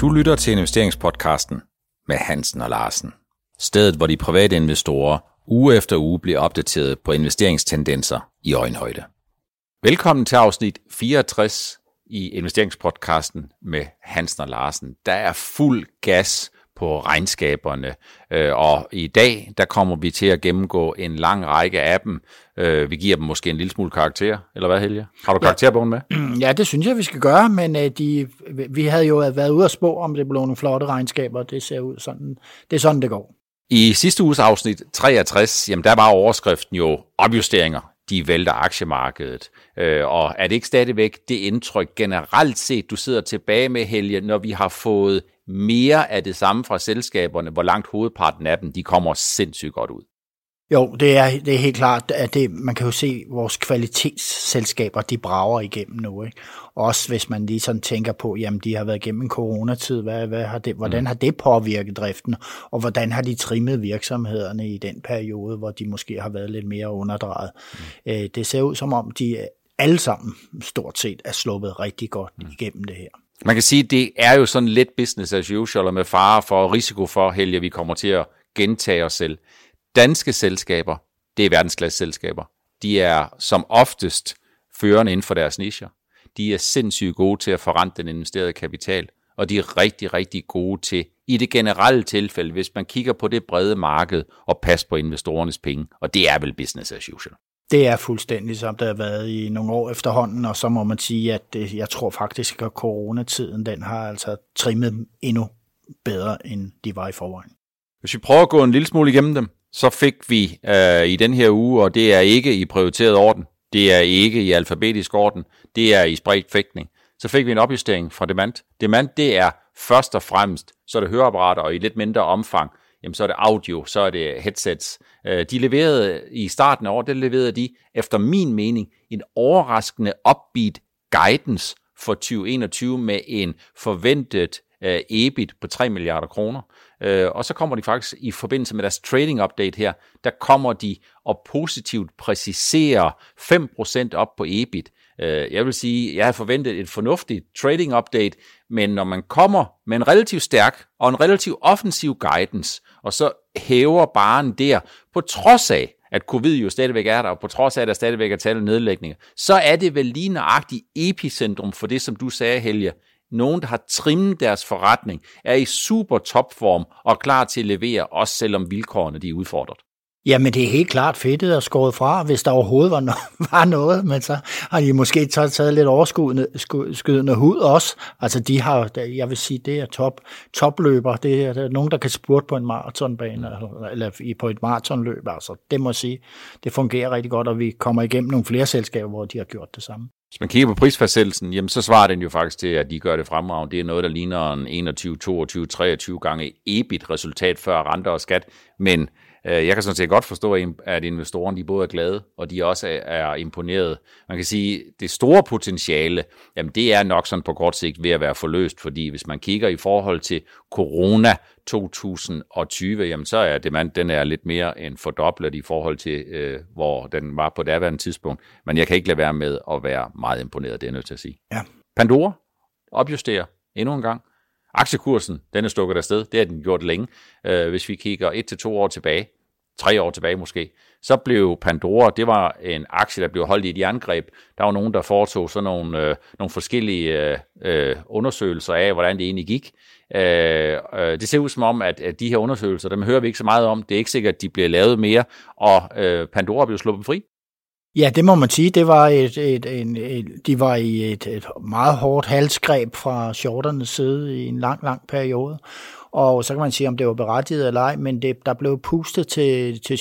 Du lytter til investeringspodcasten med Hansen og Larsen. Stedet, hvor de private investorer uge efter uge bliver opdateret på investeringstendenser i øjenhøjde. Velkommen til afsnit 64 i investeringspodcasten med Hansen og Larsen. Der er fuld gas på regnskaberne. Øh, og i dag, der kommer vi til at gennemgå en lang række af dem. Øh, vi giver dem måske en lille smule karakter, eller hvad Helge? Har du karakterbogen med? Ja, det synes jeg, vi skal gøre, men øh, de, vi havde jo været ude og spå, om det blev nogle flotte regnskaber, det ser ud sådan, det er sådan, det går. I sidste uges afsnit 63, jamen der var overskriften jo opjusteringer de vælter aktiemarkedet. Øh, og er det ikke stadigvæk det indtryk generelt set, du sidder tilbage med, Helge, når vi har fået mere af det samme fra selskaberne, hvor langt hovedparten af dem, de kommer sindssygt godt ud? Jo, det er, det er helt klart, at det, man kan jo se, at vores kvalitetsselskaber, de brager igennem nu. Ikke? Også hvis man lige sådan tænker på, jamen de har været igennem en coronatid, hvad, hvad har det, hvordan mm. har det påvirket driften, og hvordan har de trimmet virksomhederne i den periode, hvor de måske har været lidt mere underdrejet. Mm. Øh, det ser ud som om, de alle sammen stort set er sluppet rigtig godt mm. igennem det her. Man kan sige, at det er jo sådan lidt business as usual, og med fare for risiko for, Helge, vi kommer til at gentage os selv. Danske selskaber, det er verdensklasse selskaber. De er som oftest førende inden for deres nischer. De er sindssygt gode til at forrente den investerede kapital, og de er rigtig, rigtig gode til, i det generelle tilfælde, hvis man kigger på det brede marked, og passe på investorernes penge, og det er vel business as usual. Det er fuldstændig som det har været i nogle år efterhånden, og så må man sige, at det, jeg tror faktisk, at coronatiden den har altså trimmet endnu bedre, end de var i forvejen. Hvis vi prøver at gå en lille smule igennem dem, så fik vi øh, i den her uge, og det er ikke i prioriteret orden, det er ikke i alfabetisk orden, det er i spredt fægtning, så fik vi en opjustering fra Demand. Demand, det er først og fremmest, så er det høreapparater, og i lidt mindre omfang, jamen så er det audio, så er det headsets. Øh, de leverede i starten af året, det leverede de efter min mening en overraskende upbeat guidance for 2021 med en forventet øh, EBIT på 3 milliarder kroner. Øh, og så kommer de faktisk i forbindelse med deres trading update her, der kommer de og positivt præciserer 5% op på EBIT. Øh, jeg vil sige, jeg havde forventet et fornuftigt trading update, men når man kommer med en relativt stærk og en relativt offensiv guidance, og så hæver baren der, på trods af, at covid jo stadigvæk er der, og på trods af, at der stadigvæk er tale nedlægninger, så er det vel lige nøjagtigt epicentrum for det, som du sagde, Helge. Nogen, der har trimmet deres forretning, er i super topform og klar til at levere, også selvom vilkårene de er udfordret. Jamen, det er helt klart fedtet og skåret fra, hvis der overhovedet var, no- var noget, men så har de måske taget lidt overskydende hud også. Altså, de har, jeg vil sige, det er top, topløber. Det er, der er nogen, der kan spurte på en maratonbane, eller, eller på et maratonløb. Altså, det må jeg sige, det fungerer rigtig godt, og vi kommer igennem nogle flere selskaber, hvor de har gjort det samme. Hvis man kigger på prisfastsættelsen, jamen så svarer den jo faktisk til, at de gør det fremragende. Det er noget, der ligner en 21, 22, 23 gange EBIT-resultat før renter og skat, men Øh, jeg kan sådan set godt forstå, at investorerne de både er glade, og de også er imponeret. Man kan sige, at det store potentiale, jamen det er nok sådan på kort sigt ved at være forløst, fordi hvis man kigger i forhold til corona 2020, jamen så er demand, den er lidt mere end fordoblet i forhold til, øh, hvor den var på daværende tidspunkt. Men jeg kan ikke lade være med at være meget imponeret, det er jeg nødt til at sige. Ja. Pandora opjusterer endnu en gang. Aktiekursen, den er stukket afsted. Det har den gjort længe. Øh, hvis vi kigger et til to år tilbage, tre år tilbage måske, så blev Pandora, det var en aktie, der blev holdt i et jerngreb. Der var nogen, der foretog sådan nogle, øh, nogle forskellige øh, øh undersøgelser af, hvordan det egentlig gik. Øh, øh, det ser ud som om, at, at de her undersøgelser, dem hører vi ikke så meget om. Det er ikke sikkert, at de bliver lavet mere, og øh, Pandora blev sluppet fri. Ja, det må man sige. Det var et, et, en, et, de var i et, et meget hårdt halsgreb fra shorternes side i en lang, lang periode. Og så kan man sige, om det var berettiget eller ej, men det, der blev pustet til, til,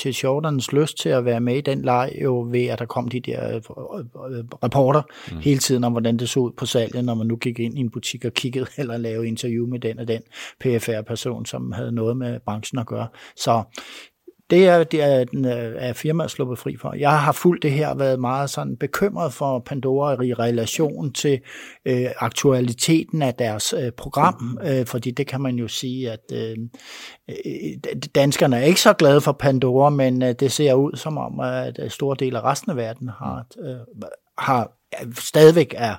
til shorternes lyst til at være med i den leg, jo ved at der kom de der øh, rapporter mm. hele tiden om, hvordan det så ud på salget, når man nu gik ind i en butik og kiggede eller lavede interview med den og den PFR-person, som havde noget med branchen at gøre. Så det er, det er, øh, er firmaet sluppet fri for. Jeg har fulgt det her og været meget sådan bekymret for Pandora i relation til øh, aktualiteten af deres øh, program, øh, fordi det kan man jo sige, at øh, øh danskerne er ikke så glade for Pandora, men øh, det ser ud som om, at øh, store del af resten af verden har, øh, har øh, stadigvæk er,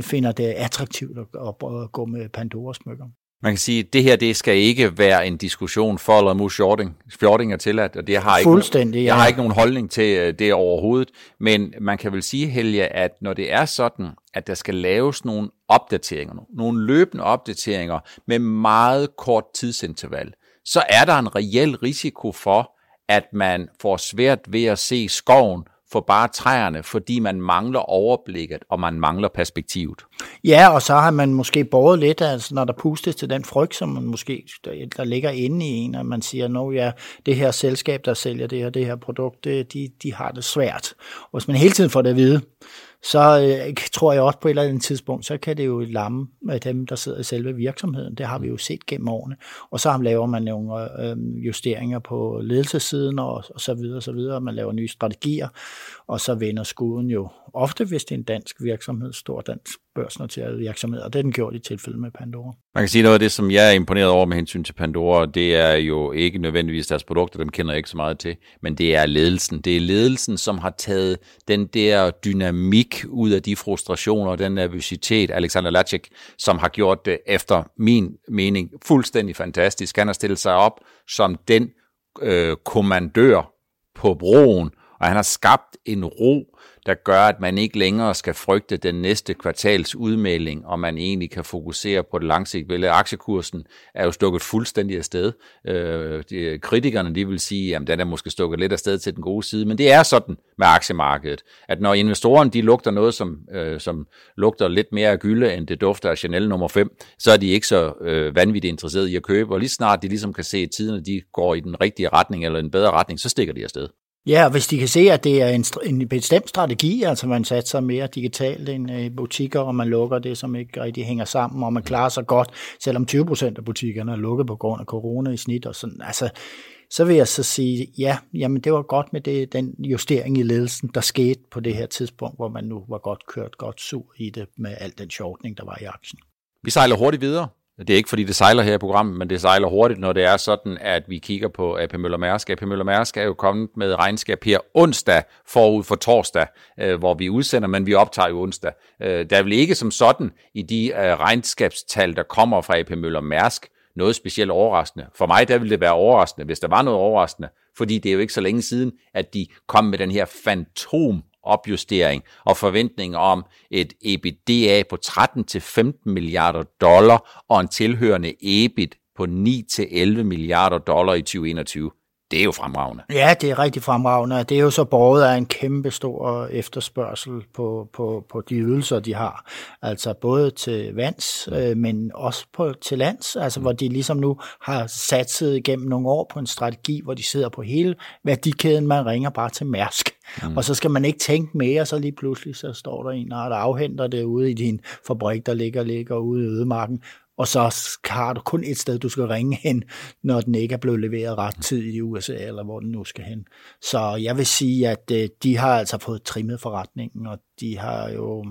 finder det attraktivt at, at gå med Pandora-smykker. Man kan sige, at det her det skal ikke være en diskussion for eller mod shorting. Shorting er tilladt, og det har ikke, Fuldstændig, ja. jeg har ikke nogen holdning til øh, det overhovedet. Men man kan vel sige, Helge, at når det er sådan, at der skal laves nogle opdateringer, nogle løbende opdateringer med meget kort tidsinterval, så er der en reel risiko for, at man får svært ved at se skoven for bare træerne, fordi man mangler overblikket, og man mangler perspektivet. Ja, og så har man måske båret lidt, altså når der pustes til den frygt, som man måske, der ligger inde i en, at man siger, nå ja, det her selskab, der sælger det her, det her produkt, det, de, de har det svært. Og hvis man hele tiden får det at vide, så øh, tror jeg også på et eller andet tidspunkt, så kan det jo lamme med dem, der sidder i selve virksomheden. Det har vi jo set gennem årene. Og så laver man nogle øh, øh justeringer på ledelsessiden og, og så videre, og så videre. Man laver nye strategier, og så vender skuden jo ofte, hvis det er en dansk virksomhed, stor dansk børsnoterede virksomheder. og det er den gjort i tilfælde med Pandora. Man kan sige noget af det, som jeg er imponeret over med hensyn til Pandora, det er jo ikke nødvendigvis deres produkter, dem kender jeg ikke så meget til, men det er ledelsen. Det er ledelsen, som har taget den der dynamik ud af de frustrationer og den nervøsitet, Alexander Lacek, som har gjort det efter min mening fuldstændig fantastisk. Han har stillet sig op som den øh, kommandør på broen, og han har skabt en ro, der gør, at man ikke længere skal frygte den næste kvartals udmelding, og man egentlig kan fokusere på det langsigtede billede. Aktiekursen er jo stukket fuldstændig afsted. Øh, de, kritikerne de vil sige, at den er måske stukket lidt afsted til den gode side, men det er sådan med aktiemarkedet, at når investorerne de lugter noget, som, øh, som lugter lidt mere af gylde, end det dufter af Chanel nummer 5, så er de ikke så øh, vanvittigt interesserede i at købe, og lige snart de ligesom kan se, at tiderne de går i den rigtige retning, eller en bedre retning, så stikker de afsted. Ja, hvis de kan se, at det er en, en bestemt strategi, altså man satser mere digitalt end øh, i butikker, og man lukker det, som ikke rigtig hænger sammen, og man klarer sig godt, selvom 20 procent af butikkerne er lukket på grund af corona i snit og sådan. Altså, så vil jeg så sige, ja, jamen det var godt med det, den justering i ledelsen, der skete på det her tidspunkt, hvor man nu var godt kørt, godt sur i det med al den shortning, der var i aktien. Vi sejler hurtigt videre. Det er ikke fordi, det sejler her i programmet, men det sejler hurtigt, når det er sådan, at vi kigger på AP Møller Mærsk. AP Møller Mærsk er jo kommet med regnskab her onsdag forud for torsdag, øh, hvor vi udsender, men vi optager jo onsdag. Øh, der er vel ikke som sådan i de øh, regnskabstal, der kommer fra AP Møller Mærsk, noget specielt overraskende. For mig der ville det være overraskende, hvis der var noget overraskende, fordi det er jo ikke så længe siden, at de kom med den her fantom opjustering og forventning om et EBITDA på 13-15 milliarder dollar og en tilhørende EBIT på 9-11 milliarder dollar i 2021 det er jo fremragende. Ja, det er rigtig fremragende. Det er jo så borget af en kæmpe stor efterspørgsel på, på, på de ydelser, de har. Altså både til vands, øh, men også på, til lands, altså hvor de ligesom nu har satset igennem nogle år på en strategi, hvor de sidder på hele værdikæden. Man ringer bare til Mærsk. Mm. Og så skal man ikke tænke mere, så lige pludselig så står der en, der afhenter det ude i din fabrik, der ligger, ligger ude i ødemarken, og så har du kun et sted, du skal ringe hen, når den ikke er blevet leveret ret tid i USA, eller hvor den nu skal hen. Så jeg vil sige, at øh, de har altså fået trimmet forretningen, og de har jo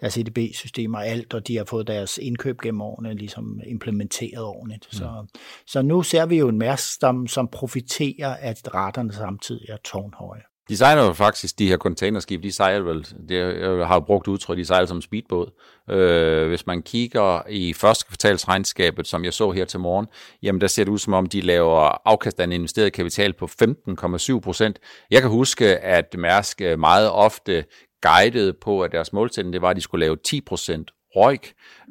deres EDB-systemer og alt, og de har fået deres indkøb gennem årene ligesom implementeret ordentligt. Mm. Så, så nu ser vi jo en mærsk, som, som profiterer, at raterne samtidig er tårnhøje. De sejler jo faktisk, de her containerskib, de sejler vel, det, jeg har jo brugt udtryk, de sejler som speedbåd. Øh, hvis man kigger i første kvartalsregnskabet, som jeg så her til morgen, jamen der ser det ud som om, de laver afkast af en investeret kapital på 15,7 procent. Jeg kan huske, at Mærsk meget ofte guidede på, at deres målsætning det var, at de skulle lave 10 procent røg,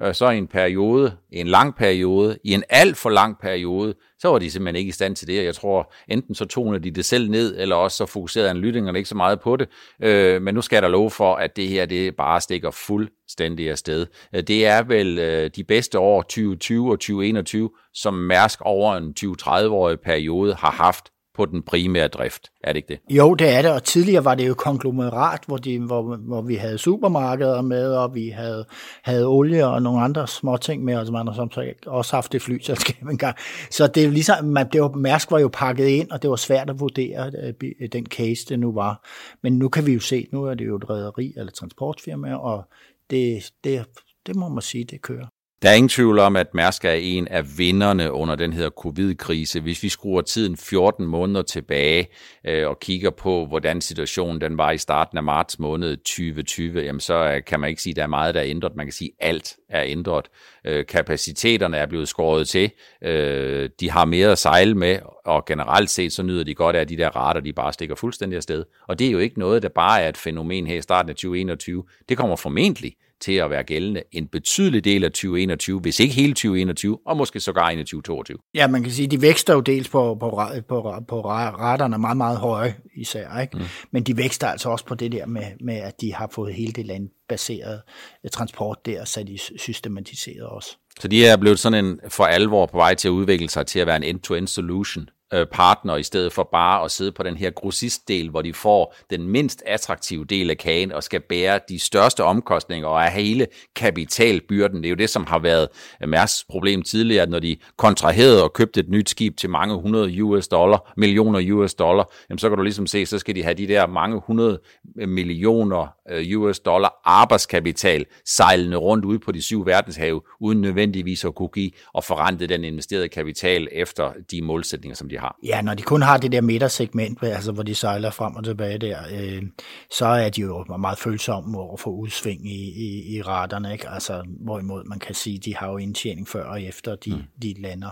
øh, så i en periode, i en lang periode, i en alt for lang periode, så var de simpelthen ikke i stand til det, jeg tror, enten så tonede de det selv ned, eller også så fokuserede analytikerne ikke så meget på det, øh, men nu skal der lov for, at det her, det bare stikker fuldstændig afsted. Øh, det er vel øh, de bedste år, 2020 og 2021, som Mærsk over en 20-30-årig periode har haft på den primære drift. Er det ikke det? Jo, det er det, og tidligere var det jo konglomerat, hvor, de, hvor, hvor vi havde supermarkeder med, og vi havde, havde olie og nogle andre små ting med, og andre har som også haft det flyselskab engang. Så det er ligesom, man, det var, Mærsk var jo pakket ind, og det var svært at vurdere øh, øh, den case, det nu var. Men nu kan vi jo se, nu er det jo et rederi eller transportfirma, og det, det, det må man sige, det kører. Der er ingen tvivl om, at Mærsk er en af vinderne under den her covid-krise. Hvis vi skruer tiden 14 måneder tilbage øh, og kigger på, hvordan situationen den var i starten af marts måned 2020, jamen så øh, kan man ikke sige, at der er meget, der er ændret. Man kan sige, at alt er ændret. Øh, kapaciteterne er blevet skåret til. Øh, de har mere at sejle med, og generelt set så nyder de godt af, at de der rater, de bare stikker fuldstændig afsted. Og det er jo ikke noget, der bare er et fænomen her i starten af 2021. Det kommer formentlig til at være gældende en betydelig del af 2021, hvis ikke hele 2021, og måske sågar 2022. Ja, man kan sige, at de vækster jo dels på, på, på, på raterne meget, meget høje især, ikke? Mm. men de vækster altså også på det der med, med, at de har fået hele det landbaserede eh, transport der sat i systematiseret også. Så de er blevet sådan en for alvor på vej til at udvikle sig til at være en end-to-end solution Øh, Øh, partner, i stedet for bare at sidde på den her grossistdel, hvor de får den mindst attraktive del af kagen og skal bære de største omkostninger og er hele kapitalbyrden. Det er jo det, som har været øh, Mærs problem tidligere, når de kontraherede og købte et nyt skib til mange hundrede US dollar, millioner US dollar, jamen så kan du ligesom se, så skal de have de der mange hundrede øh, millioner US dollar arbejdskapital sejlende rundt ude på de syv verdenshave, uden nødvendigvis at kunne give og forrente den investerede kapital efter de målsætninger, som de de har. Ja, når de kun har det der midtersegment, altså hvor de sejler frem og tilbage der, øh, så er de jo meget følsomme over for udsving i, i, i raterne. Ikke? Altså, hvorimod man kan sige, de har jo indtjening før og efter, de, mm. de lander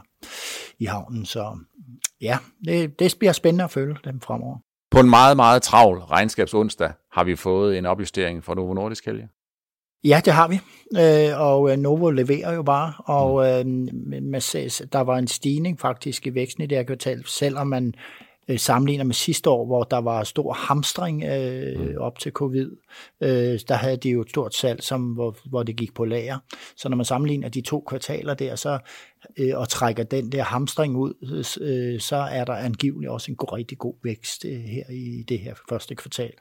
i havnen. Så ja, det, det bliver spændende at følge dem fremover. På en meget, meget travl regnskabsonsdag har vi fået en opjustering fra Novo Nordisk, Helge. Ja, det har vi, øh, og øh, Novo leverer jo bare, og mm. øh, der var en stigning faktisk i væksten i det her kvartal, selvom man øh, sammenligner med sidste år, hvor der var stor hamstring øh, mm. op til covid. Øh, der havde de jo et stort salg, som, hvor, hvor det gik på lager. Så når man sammenligner de to kvartaler der, så øh, og trækker den der hamstring ud, øh, så er der angiveligt også en god, rigtig god vækst øh, her i det her første kvartal.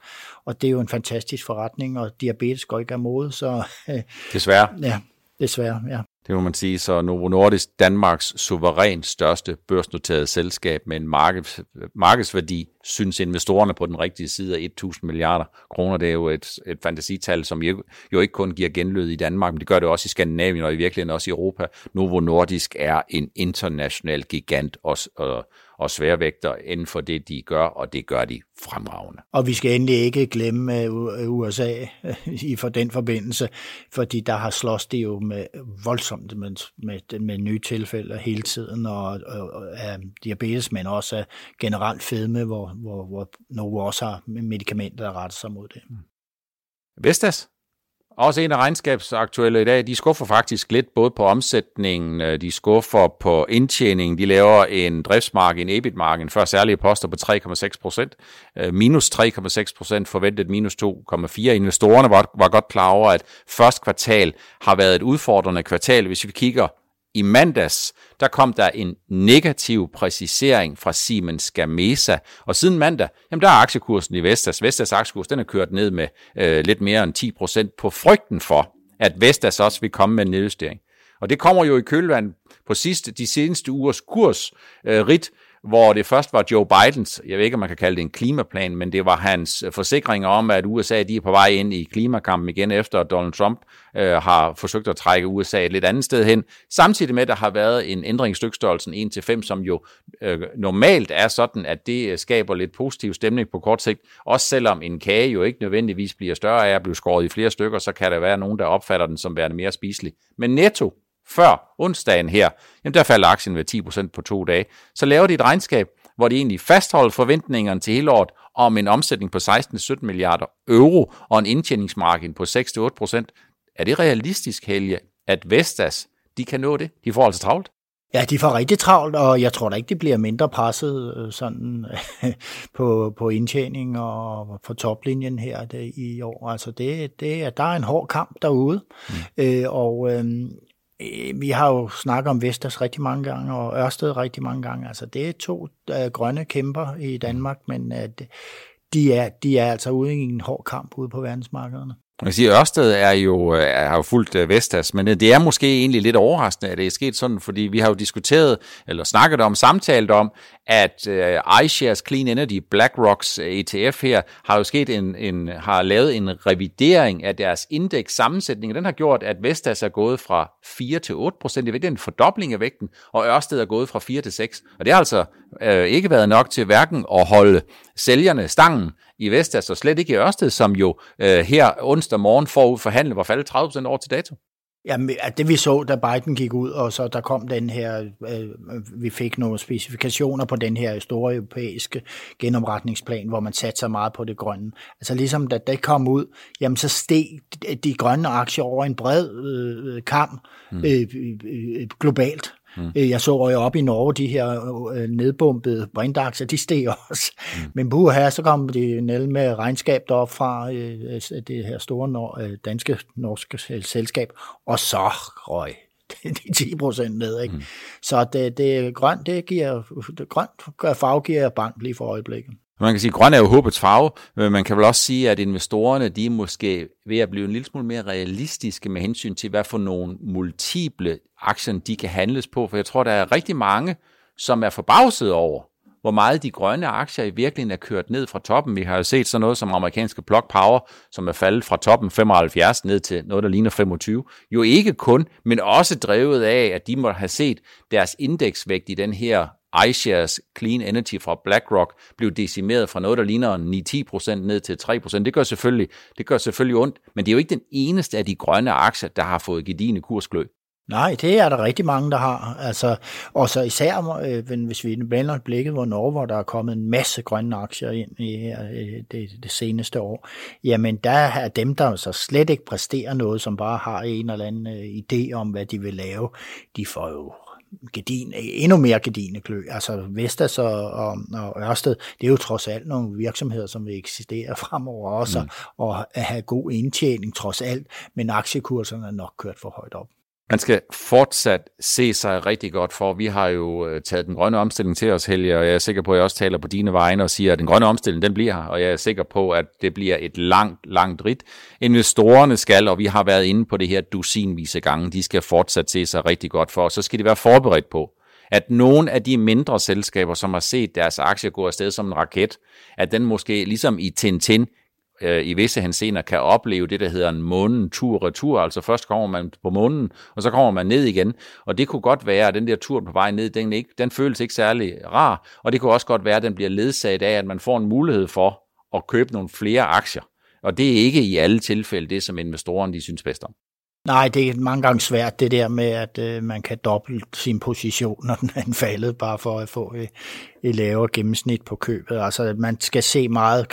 Og det er jo en fantastisk forretning, og diabetes går ikke af mode, så... Øh, desværre. Ja, desværre, ja. Det må man sige. Så Novo Nordisk, Danmarks suverænt største børsnoterede selskab med en markeds, markedsværdi, synes investorerne på den rigtige side af 1.000 milliarder kroner. Det er jo et, et fantasital, som jo, jo ikke kun giver genlød i Danmark, men det gør det også i Skandinavien og i virkeligheden også i Europa. Novo Nordisk er en international gigant, og, og, og sværvægter inden for det, de gør, og det gør de fremragende. Og vi skal endelig ikke glemme øh, øh, USA øh, i for den forbindelse, fordi der har slås det jo med voldsomt med, med, med nye tilfælde hele tiden, og, og, og af diabetes, men også af generelt fedme, hvor, hvor, hvor Novo også har medicamenter, der retter sig mod det. Mm. Vestas, også en af regnskabsaktuelle i dag, de skuffer faktisk lidt både på omsætningen, øh, de skuffer på indtjeningen, de laver en driftsmargin, en EBIT-margin, før særlige poster på 3,6 procent, øh, minus 3,6 procent, forventet minus 2,4. Investorerne var, var godt klar over, at første kvartal har været et udfordrende kvartal. Hvis vi kigger i mandags, der kom der en negativ præcisering fra Siemens Gamesa, og siden mandag, jamen der er aktiekursen i Vestas, Vestas aktiekurs, den er kørt ned med øh, lidt mere end 10% på frygten for, at Vestas også vil komme med en nedjustering. Og det kommer jo i kølvand på sidste, de seneste ugers kurs, øh, rit, hvor det først var Joe Bidens, jeg ved ikke, om man kan kalde det en klimaplan, men det var hans øh, forsikringer om, at USA de er på vej ind i klimakampen igen, efter at Donald Trump øh, har forsøgt at trække USA et lidt andet sted hen. Samtidig med, at der har været en ændring i stykstørrelsen 1-5, som jo øh, normalt er sådan, at det øh, skaber lidt positiv stemning på kort sigt. Også selvom en kage jo ikke nødvendigvis bliver større af at blive skåret i flere stykker, så kan der være nogen, der opfatter den som værende mere spiselig. Men netto, før onsdagen her, jamen der falder aktien med 10% på to dage. Så laver de et regnskab, hvor de egentlig fastholder forventningerne til hele året om en omsætning på 16-17 milliarder euro og en indtjeningsmargin på 6-8%. Er det realistisk, Helge, at Vestas de kan nå det? De får altså travlt? Ja, de får rigtig travlt, og jeg tror da ikke, de bliver mindre presset øh, sådan på, på indtjening og på toplinjen her det, i år. Altså det, det, der er en hård kamp derude, mm. øh, og Øh, Øh, vi har jo snakket om Vestas rigtig mange gange, og Ørsted rigtig mange gange. Altså, det er to uh, grønne kæmper i Danmark, men uh, de, er, de er altså ude i en hård kamp ude på verdensmarkederne. Jeg siger, Ørsted er jo, øh, er jo fuldt øh, Vestas, men øh, det er måske egentlig lidt overraskende, at det er sket sådan, fordi vi har jo diskuteret, eller snakket om, samtalt om, at uh, iShares Clean Energy, BlackRocks ETF her, har jo sket en, en, har lavet en revidering af deres indeks sammensætning, og den har gjort, at Vestas er gået fra 4 til 8 procent i vægt, en fordobling af vægten, og Ørsted er gået fra 4 til 6. Og det har altså uh, ikke været nok til hverken at holde sælgerne stangen i Vestas, og slet ikke i Ørsted, som jo uh, her onsdag morgen forud forhandlet var faldet 30 procent over til dato. Ja, det vi så, da Biden gik ud, og så der kom den her, øh, vi fik nogle specifikationer på den her store europæiske genopretningsplan, hvor man satte sig meget på det grønne. Altså ligesom da det kom ud, jamen så steg de grønne aktier over en bred øh, kam mm. øh, øh, globalt. Mm. Øh, jeg så jo op i Norge, de her øh, nedbumpede brintaktier, de steg også. Mm. Men buh her, så kom de ned med regnskab derop fra øh, det her store danske norske selskab, og så røg de 10 procent ned. Ikke? Mm. Så det, det grønt, det giver, det grønt farve giver bank lige for øjeblikket. Man kan sige, at grøn er jo håbets farve, men man kan vel også sige, at investorerne de er måske ved at blive en lille smule mere realistiske med hensyn til, hvad for nogle multiple aktier de kan handles på. For jeg tror, der er rigtig mange, som er forbavset over, hvor meget de grønne aktier i virkeligheden er kørt ned fra toppen. Vi har jo set sådan noget som amerikanske Plug Power, som er faldet fra toppen 75 ned til noget, der ligner 25. Jo ikke kun, men også drevet af, at de må have set deres indeksvægt i den her iShares Clean Energy fra BlackRock blev decimeret fra noget, der ligner 9-10% ned til 3%. Det gør, selvfølgelig, det gør selvfølgelig ondt, men det er jo ikke den eneste af de grønne aktier, der har fået gedigende kursklø. Nej, det er der rigtig mange, der har. Altså, og så især, øh, hvis vi vender blikket hvor Norge, hvor der er kommet en masse grønne aktier ind i øh, det, det seneste år, jamen der er dem, der så slet ikke præsterer noget, som bare har en eller anden øh, idé om, hvad de vil lave, de får jo gedin, endnu mere gedine klø. Altså Vestas og, og, og Ørsted, det er jo trods alt nogle virksomheder, som vil eksistere fremover også, mm. og have god indtjening trods alt, men aktiekurserne er nok kørt for højt op. Man skal fortsat se sig rigtig godt for. Vi har jo øh, taget den grønne omstilling til os, Helge, og jeg er sikker på, at jeg også taler på dine vegne og siger, at den grønne omstilling, den bliver her, og jeg er sikker på, at det bliver et langt, langt rit. Investorerne skal, og vi har været inde på det her dusinvise gange, de skal fortsat se sig rigtig godt for, og så skal de være forberedt på, at nogle af de mindre selskaber, som har set deres aktier gå afsted som en raket, at den måske ligesom i Tintin øh, i visse hensener kan opleve det, der hedder en månen tur-retur. Altså først kommer man på månen, og så kommer man ned igen. Og det kunne godt være, at den der tur på vej ned, den, ikke, den føles ikke særlig rar. Og det kunne også godt være, at den bliver ledsaget af, at man får en mulighed for at købe nogle flere aktier. Og det er ikke i alle tilfælde det, som investorerne de synes bedst om. Nej, det er mange gange svært det der med, at øh, man kan dobbelt sin position, når den er faldet, bare for at få øh, lavere gennemsnit på købet. Altså man skal se meget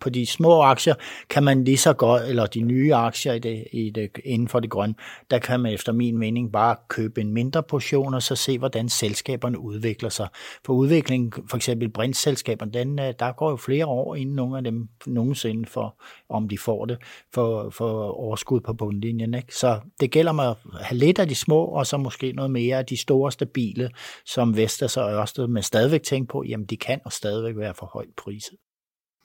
på de små aktier, kan man lige så godt, eller de nye aktier i det, i det, inden for det grønne, der kan man efter min mening bare købe en mindre portion, og så se, hvordan selskaberne udvikler sig. For udviklingen, for eksempel brintselskaberne, den, øh, der går jo flere år, inden nogle af dem nogensinde for, om de får det, for, for overskud på bundlinjen. Ikke? Så det gælder mig at have lidt af de små, og så måske noget mere af de store stabile, som Vestas og Ørsted, men stadigvæk tænke på, jamen de kan og stadigvæk være for højt priset.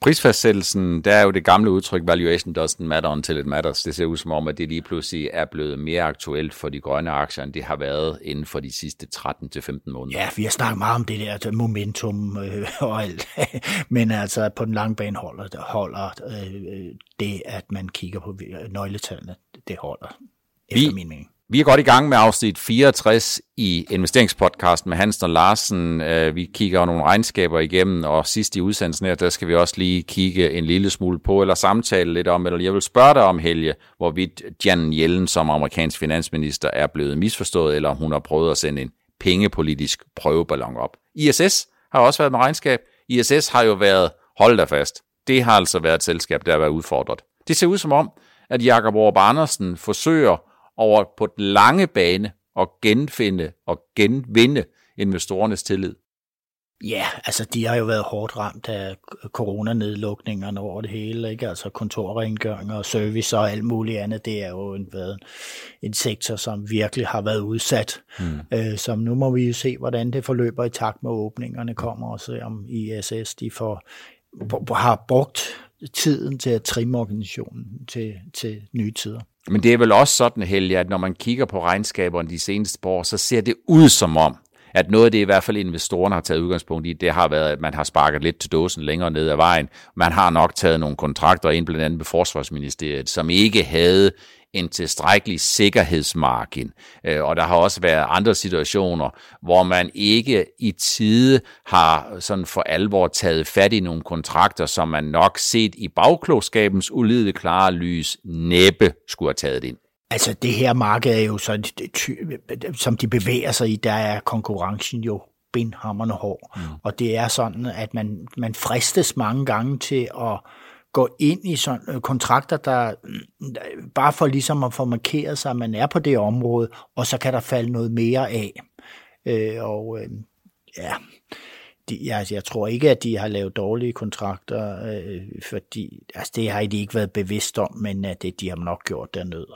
Prisfastsættelsen, der er jo det gamle udtryk, valuation doesn't matter until it matters. Det ser ud som om, at det lige pludselig er blevet mere aktuelt for de grønne aktier, end det har været inden for de sidste 13-15 måneder. Ja, vi har snakket meget om det der momentum øh, og alt. Men altså på den lange bane holder, holder øh, det, at man kigger på nøgletallene, det holder, efter vi, min mening. Vi er godt i gang med afsnit 64 i investeringspodcasten med Hans og Larsen. Øh, vi kigger nogle regnskaber igennem, og sidst i udsendelsen her, der skal vi også lige kigge en lille smule på, eller samtale lidt om, eller jeg vil spørge dig om, Helge, hvorvidt Jan Yellen som amerikansk finansminister er blevet misforstået, eller om hun har prøvet at sende en pengepolitisk prøveballon op. ISS har også været med regnskab. ISS har jo været, hold da fast, det har altså været et selskab, der har været udfordret. Det ser ud som om, at Jakob Orb Andersen forsøger over på den lange bane at genfinde og genvinde investorernes tillid. Ja, altså de har jo været hårdt ramt af coronanedlukningerne over det hele, ikke? Altså kontorrengøring og service og alt muligt andet, det er jo en, været en sektor, som virkelig har været udsat. Mm. Øh, så nu må vi jo se, hvordan det forløber i takt med åbningerne kommer, og se om ISS de får, har brugt tiden til at trimme organisationen til, til nye tider. Men det er vel også sådan, Helge, at når man kigger på regnskaberne de seneste år, så ser det ud som om, at noget af det i hvert fald investorerne har taget udgangspunkt i, det har været, at man har sparket lidt til dåsen længere ned ad vejen. Man har nok taget nogle kontrakter ind, blandt andet med Forsvarsministeriet, som ikke havde en tilstrækkelig sikkerhedsmargin. Øh, og der har også været andre situationer, hvor man ikke i tide har sådan for alvor taget fat i nogle kontrakter, som man nok set i bagklogskabens ulideligt klare lys næppe skulle have taget ind. Altså det her marked er jo så, som de bevæger sig i, der er konkurrencen jo benhammerne hård. Mm. Og det er sådan, at man, man fristes mange gange til at går ind i sådan øh, kontrakter, mm, der bare for ligesom at få markeret sig, at man er på det område, og så kan der falde noget mere af. Øh, og øh, ja, de, jeg, altså, jeg tror ikke, at de har lavet dårlige kontrakter, øh, fordi altså, det har de ikke været bevidst om, men at det, de har nok gjort dernede.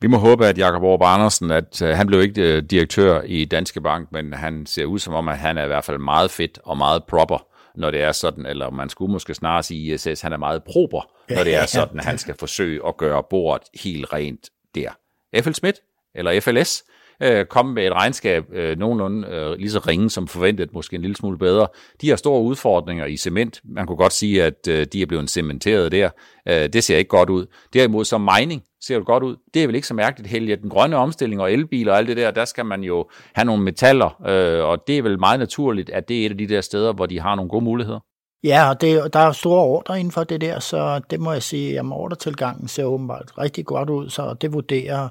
Vi må håbe, at Jakob Aarup Andersen, at øh, han blev ikke øh, direktør i Danske Bank, men han ser ud som om, at han er i hvert fald meget fedt og meget proper, når det er sådan, eller man skulle måske snarere sige ISS, han er meget proper, når det er sådan, at han skal forsøge at gøre bordet helt rent der. FL Schmidt, eller FLS, øh, komme med et regnskab øh, nogenlunde øh, lige så ringe som forventet, måske en lille smule bedre. De har store udfordringer i cement. Man kunne godt sige, at øh, de er blevet cementeret der. Øh, det ser ikke godt ud. Derimod som mining ser det godt ud. Det er vel ikke så mærkeligt heldigt. Den grønne omstilling og elbiler og alt det der, der skal man jo have nogle metaller, øh, og det er vel meget naturligt, at det er et af de der steder, hvor de har nogle gode muligheder. Ja, og det, der er store ordre inden for det der, så det må jeg sige, at ordretilgangen ser åbenbart rigtig godt ud, så det vurderer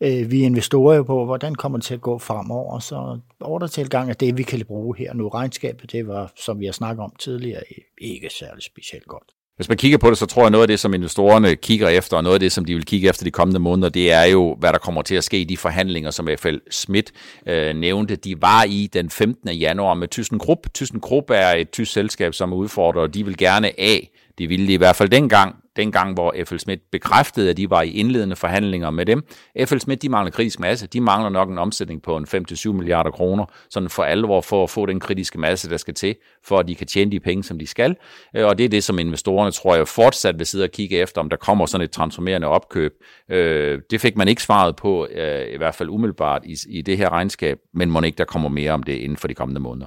øh, vi investorer jo på, hvordan kommer det til at gå fremover. Så ordretilgang er det, vi kan bruge her nu. Regnskabet, det var, som vi har snakket om tidligere, ikke særlig specielt godt. Hvis man kigger på det, så tror jeg, noget af det, som investorerne kigger efter, og noget af det, som de vil kigge efter de kommende måneder, det er jo, hvad der kommer til at ske i de forhandlinger, som FL Schmidt øh, nævnte. De var i den 15. januar med ThyssenKrupp. ThyssenKrupp er et tysk selskab, som er og de vil gerne af det ville de i hvert fald dengang, dengang hvor FL Schmidt bekræftede, at de var i indledende forhandlinger med dem. FL Schmidt, de mangler kritisk masse. De mangler nok en omsætning på en 5-7 milliarder kroner, sådan for alvor for at få den kritiske masse, der skal til, for at de kan tjene de penge, som de skal. Øh, og det er det, som investorerne, tror jeg, fortsat vil sidde og kigge efter, om der kommer sådan et transformerende opkøb. Øh, det fik man ikke svaret på, øh, i hvert fald umiddelbart i, i det her regnskab, men må ikke der kommer mere om det inden for de kommende måneder.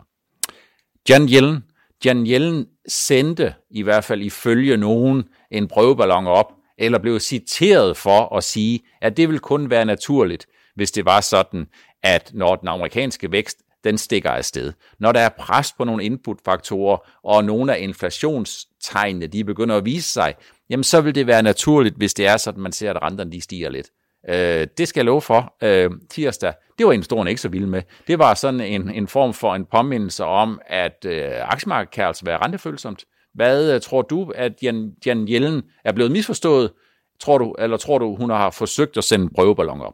Jan Yellen, Jan Jellen sendte, i hvert fald ifølge nogen, en prøveballon op, eller blev citeret for at sige, at det vil kun være naturligt, hvis det var sådan, at når den amerikanske vækst den stikker afsted. Når der er pres på nogle inputfaktorer, og nogle af inflationstegnene de begynder at vise sig, jamen så vil det være naturligt, hvis det er sådan, man ser, at renterne de stiger lidt. Øh, det skal jeg love for. Øh, tirsdag, det var investorerne ikke så vilde med. Det var sådan en, en form for en påmindelse om, at øh, aktiemarkedet kan altså være rentefølsomt. Hvad øh, tror du, at Jan, Jan Jellen er blevet misforstået? Tror du, eller tror du, hun har forsøgt at sende en prøveballon op?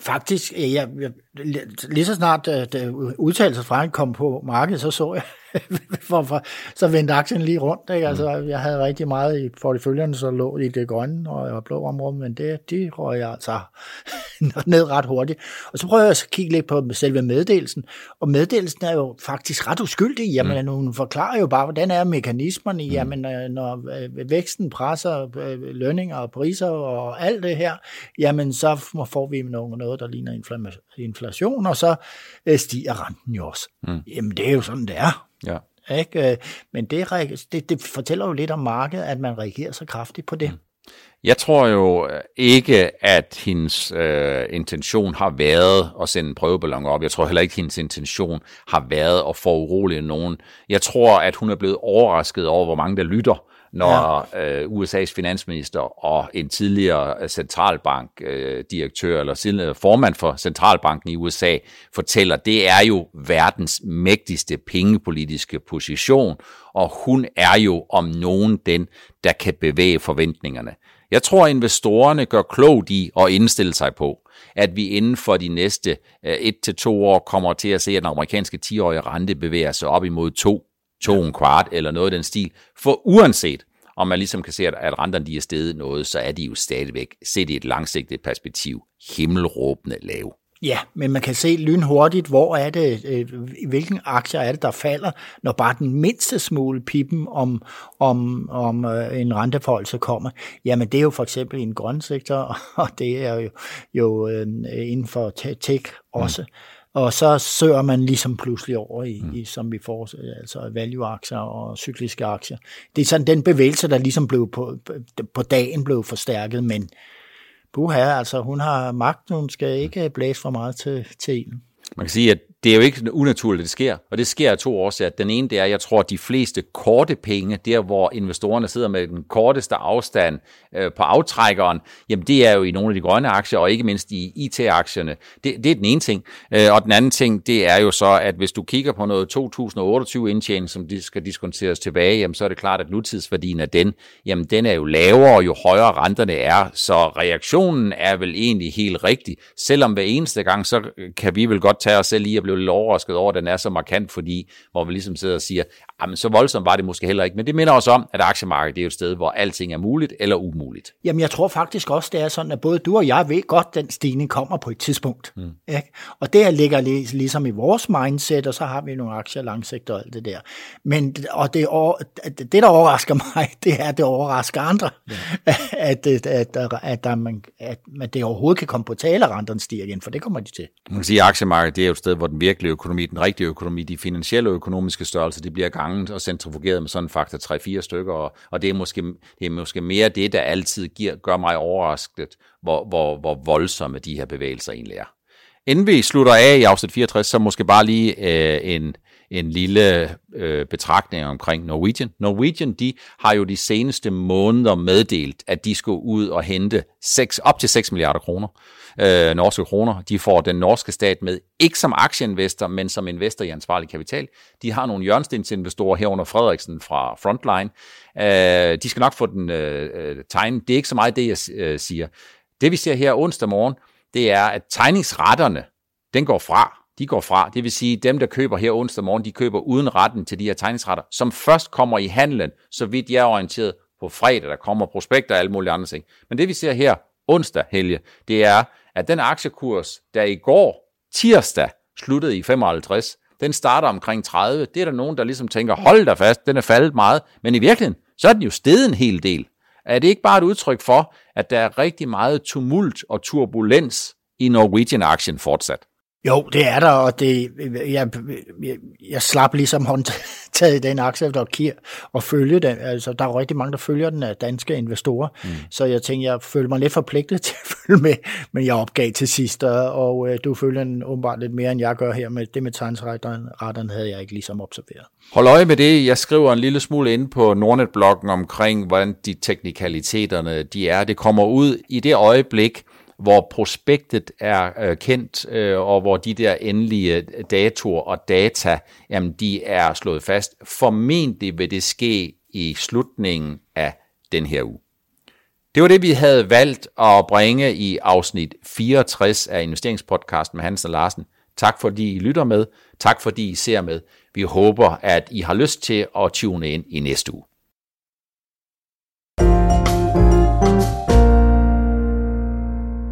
Faktisk, øh, ja, jeg, lige så snart øh, da, udtalelser fra kom på markedet, så så jeg, for, for, så vendte aktien lige rundt. Ikke? Altså, mm. Jeg havde rigtig meget i porteføljen, så lå i det grønne og, og blå område, men det, de røg jeg altså ned ret hurtigt. Og så prøver jeg at kigge lidt på selve meddelelsen, og meddelelsen er jo faktisk ret uskyldig. Jamen, mm. hun forklarer jo bare, hvordan er mekanismerne, mm. jamen, øh, når øh, væksten presser øh, lønninger og priser og alt det her, jamen, så får vi noget, der ligner inflation, og så stiger renten jo også. Mm. Jamen, det er jo sådan, det er. Ja. Ikke? Men det, det, det fortæller jo lidt om markedet, at man reagerer så kraftigt på det. Mm. Jeg tror jo øh, ikke, at hendes øh, intention har været at sende en prøveballon op. Jeg tror heller ikke, at hendes intention har været at få urolige nogen. Jeg tror, at hun er blevet overrasket over, hvor mange der lytter, når ja. øh, USA's finansminister og en tidligere øh, centralbankdirektør øh, eller tidligere formand for centralbanken i USA fortæller, det er jo verdens mægtigste pengepolitiske position, og hun er jo om nogen den, der kan bevæge forventningerne. Jeg tror, at investorerne gør klogt i at indstille sig på, at vi inden for de næste øh, et til to år kommer til at se, at den amerikanske 10-årige rente bevæger sig op imod 2, 2 en kvart eller noget af den stil. For uanset om man ligesom kan se, at, renterne de er steget noget, så er de jo stadigvæk, set i et langsigtet perspektiv, himmelråbende lave. Ja, men man kan se lynhurtigt, hvor er det, øh, hvilken aktier er det, der falder, når bare den mindste smule pippen om, om, om øh, en renteforholdelse kommer. Jamen det er jo for eksempel i en grøn sektor, og det er jo, jo øh, inden for tech også. Mm. Og så søger man ligesom pludselig over i, mm. i som vi får, altså value-aktier og cykliske aktier. Det er sådan den bevægelse, der ligesom blev på, på dagen blev forstærket, men Buha, altså hun har magt, hun skal ikke blæse for meget til, til ilden. Man kan sige, at det er jo ikke unaturligt, at det sker, og det sker af to årsager. Den ene, det er, at jeg tror, at de fleste korte penge, der hvor investorerne sidder med den korteste afstand øh, på aftrækkeren, jamen det er jo i nogle af de grønne aktier, og ikke mindst i IT-aktierne. Det, det er den ene ting. Øh, og den anden ting, det er jo så, at hvis du kigger på noget 2028 indtjening, som de skal diskonteres tilbage, jamen så er det klart, at nutidsværdien af den, jamen den er jo lavere, jo højere renterne er, så reaktionen er vel egentlig helt rigtig. Selvom hver eneste gang, så øh, kan vi vel godt tage os selv i at blev lidt overrasket over, at den er så markant, fordi hvor vi ligesom sidder og siger, jamen så voldsomt var det måske heller ikke. Men det minder os om, at aktiemarkedet det er et sted, hvor alting er muligt eller umuligt. Jamen jeg tror faktisk også, det er sådan, at både du og jeg ved godt, at den stigning kommer på et tidspunkt. Mm. Ikke? Og det ligger ligesom i vores mindset, og så har vi nogle aktier langsigtet og alt det der. Men og det, det, der overrasker mig, det er, at det overrasker andre, ja. at, at, at, at, at, man, at, at det overhovedet kan komme på tale, at renterne stiger igen, for det kommer de til. Man kan sige, at aktiemarkedet det er jo et sted, hvor den virkelige økonomi, den rigtige økonomi, de finansielle økonomiske størrelser, de bliver ganget og centrifugeret med sådan en faktor 3-4 stykker, og, og det, er måske, det er måske mere det, der altid giver, gør mig overrasket, hvor, hvor, hvor voldsomme de her bevægelser egentlig er. Inden vi slutter af i afsnit 64, så måske bare lige øh, en, en lille øh, betragtning omkring Norwegian. Norwegian, de har jo de seneste måneder meddelt, at de skal ud og hente 6, op til 6 milliarder kroner øh, norske kroner. De får den norske stat med, ikke som aktieinvestor, men som investor i ansvarlig kapital. De har nogle hjørnstensinvestorer herunder Frederiksen fra Frontline. Øh, de skal nok få den øh, øh, tegnet. Det er ikke så meget det, jeg øh, siger. Det vi ser her onsdag morgen, det er, at tegningsretterne, den går fra de går fra. Det vil sige, dem, der køber her onsdag morgen, de køber uden retten til de her tegningsretter, som først kommer i handlen, så vidt jeg er orienteret, på fredag, der kommer prospekter og alle mulige andre ting. Men det vi ser her onsdag, Helge, det er, at den aktiekurs, der i går, tirsdag, sluttede i 55, den starter omkring 30. Det er der nogen, der ligesom tænker, hold da fast, den er faldet meget. Men i virkeligheden, så er den jo steget en hel del. Er det ikke bare et udtryk for, at der er rigtig meget tumult og turbulens i Norwegian-aktien fortsat? Jo, det er der, og det, jeg, jeg, jeg slap ligesom håndtaget i den aktie efter Kier og følge den. Altså, der er rigtig mange, der følger den af danske investorer, mm. så jeg tænkte, jeg følte mig lidt forpligtet til at følge med, men jeg opgav til sidst, og uh, du følger den åbenbart lidt mere, end jeg gør her med det med tegnsretterne, havde jeg ikke ligesom observeret. Hold øje med det. Jeg skriver en lille smule ind på Nordnet-bloggen omkring, hvordan de teknikaliteterne de er. Det kommer ud i det øjeblik, hvor prospektet er øh, kendt, øh, og hvor de der endelige øh, datoer og data, jamen, de er slået fast. Formentlig vil det ske i slutningen af den her uge. Det var det, vi havde valgt at bringe i afsnit 64 af investeringspodcasten med Hans og Larsen. Tak fordi I lytter med. Tak fordi I ser med. Vi håber, at I har lyst til at tune ind i næste uge.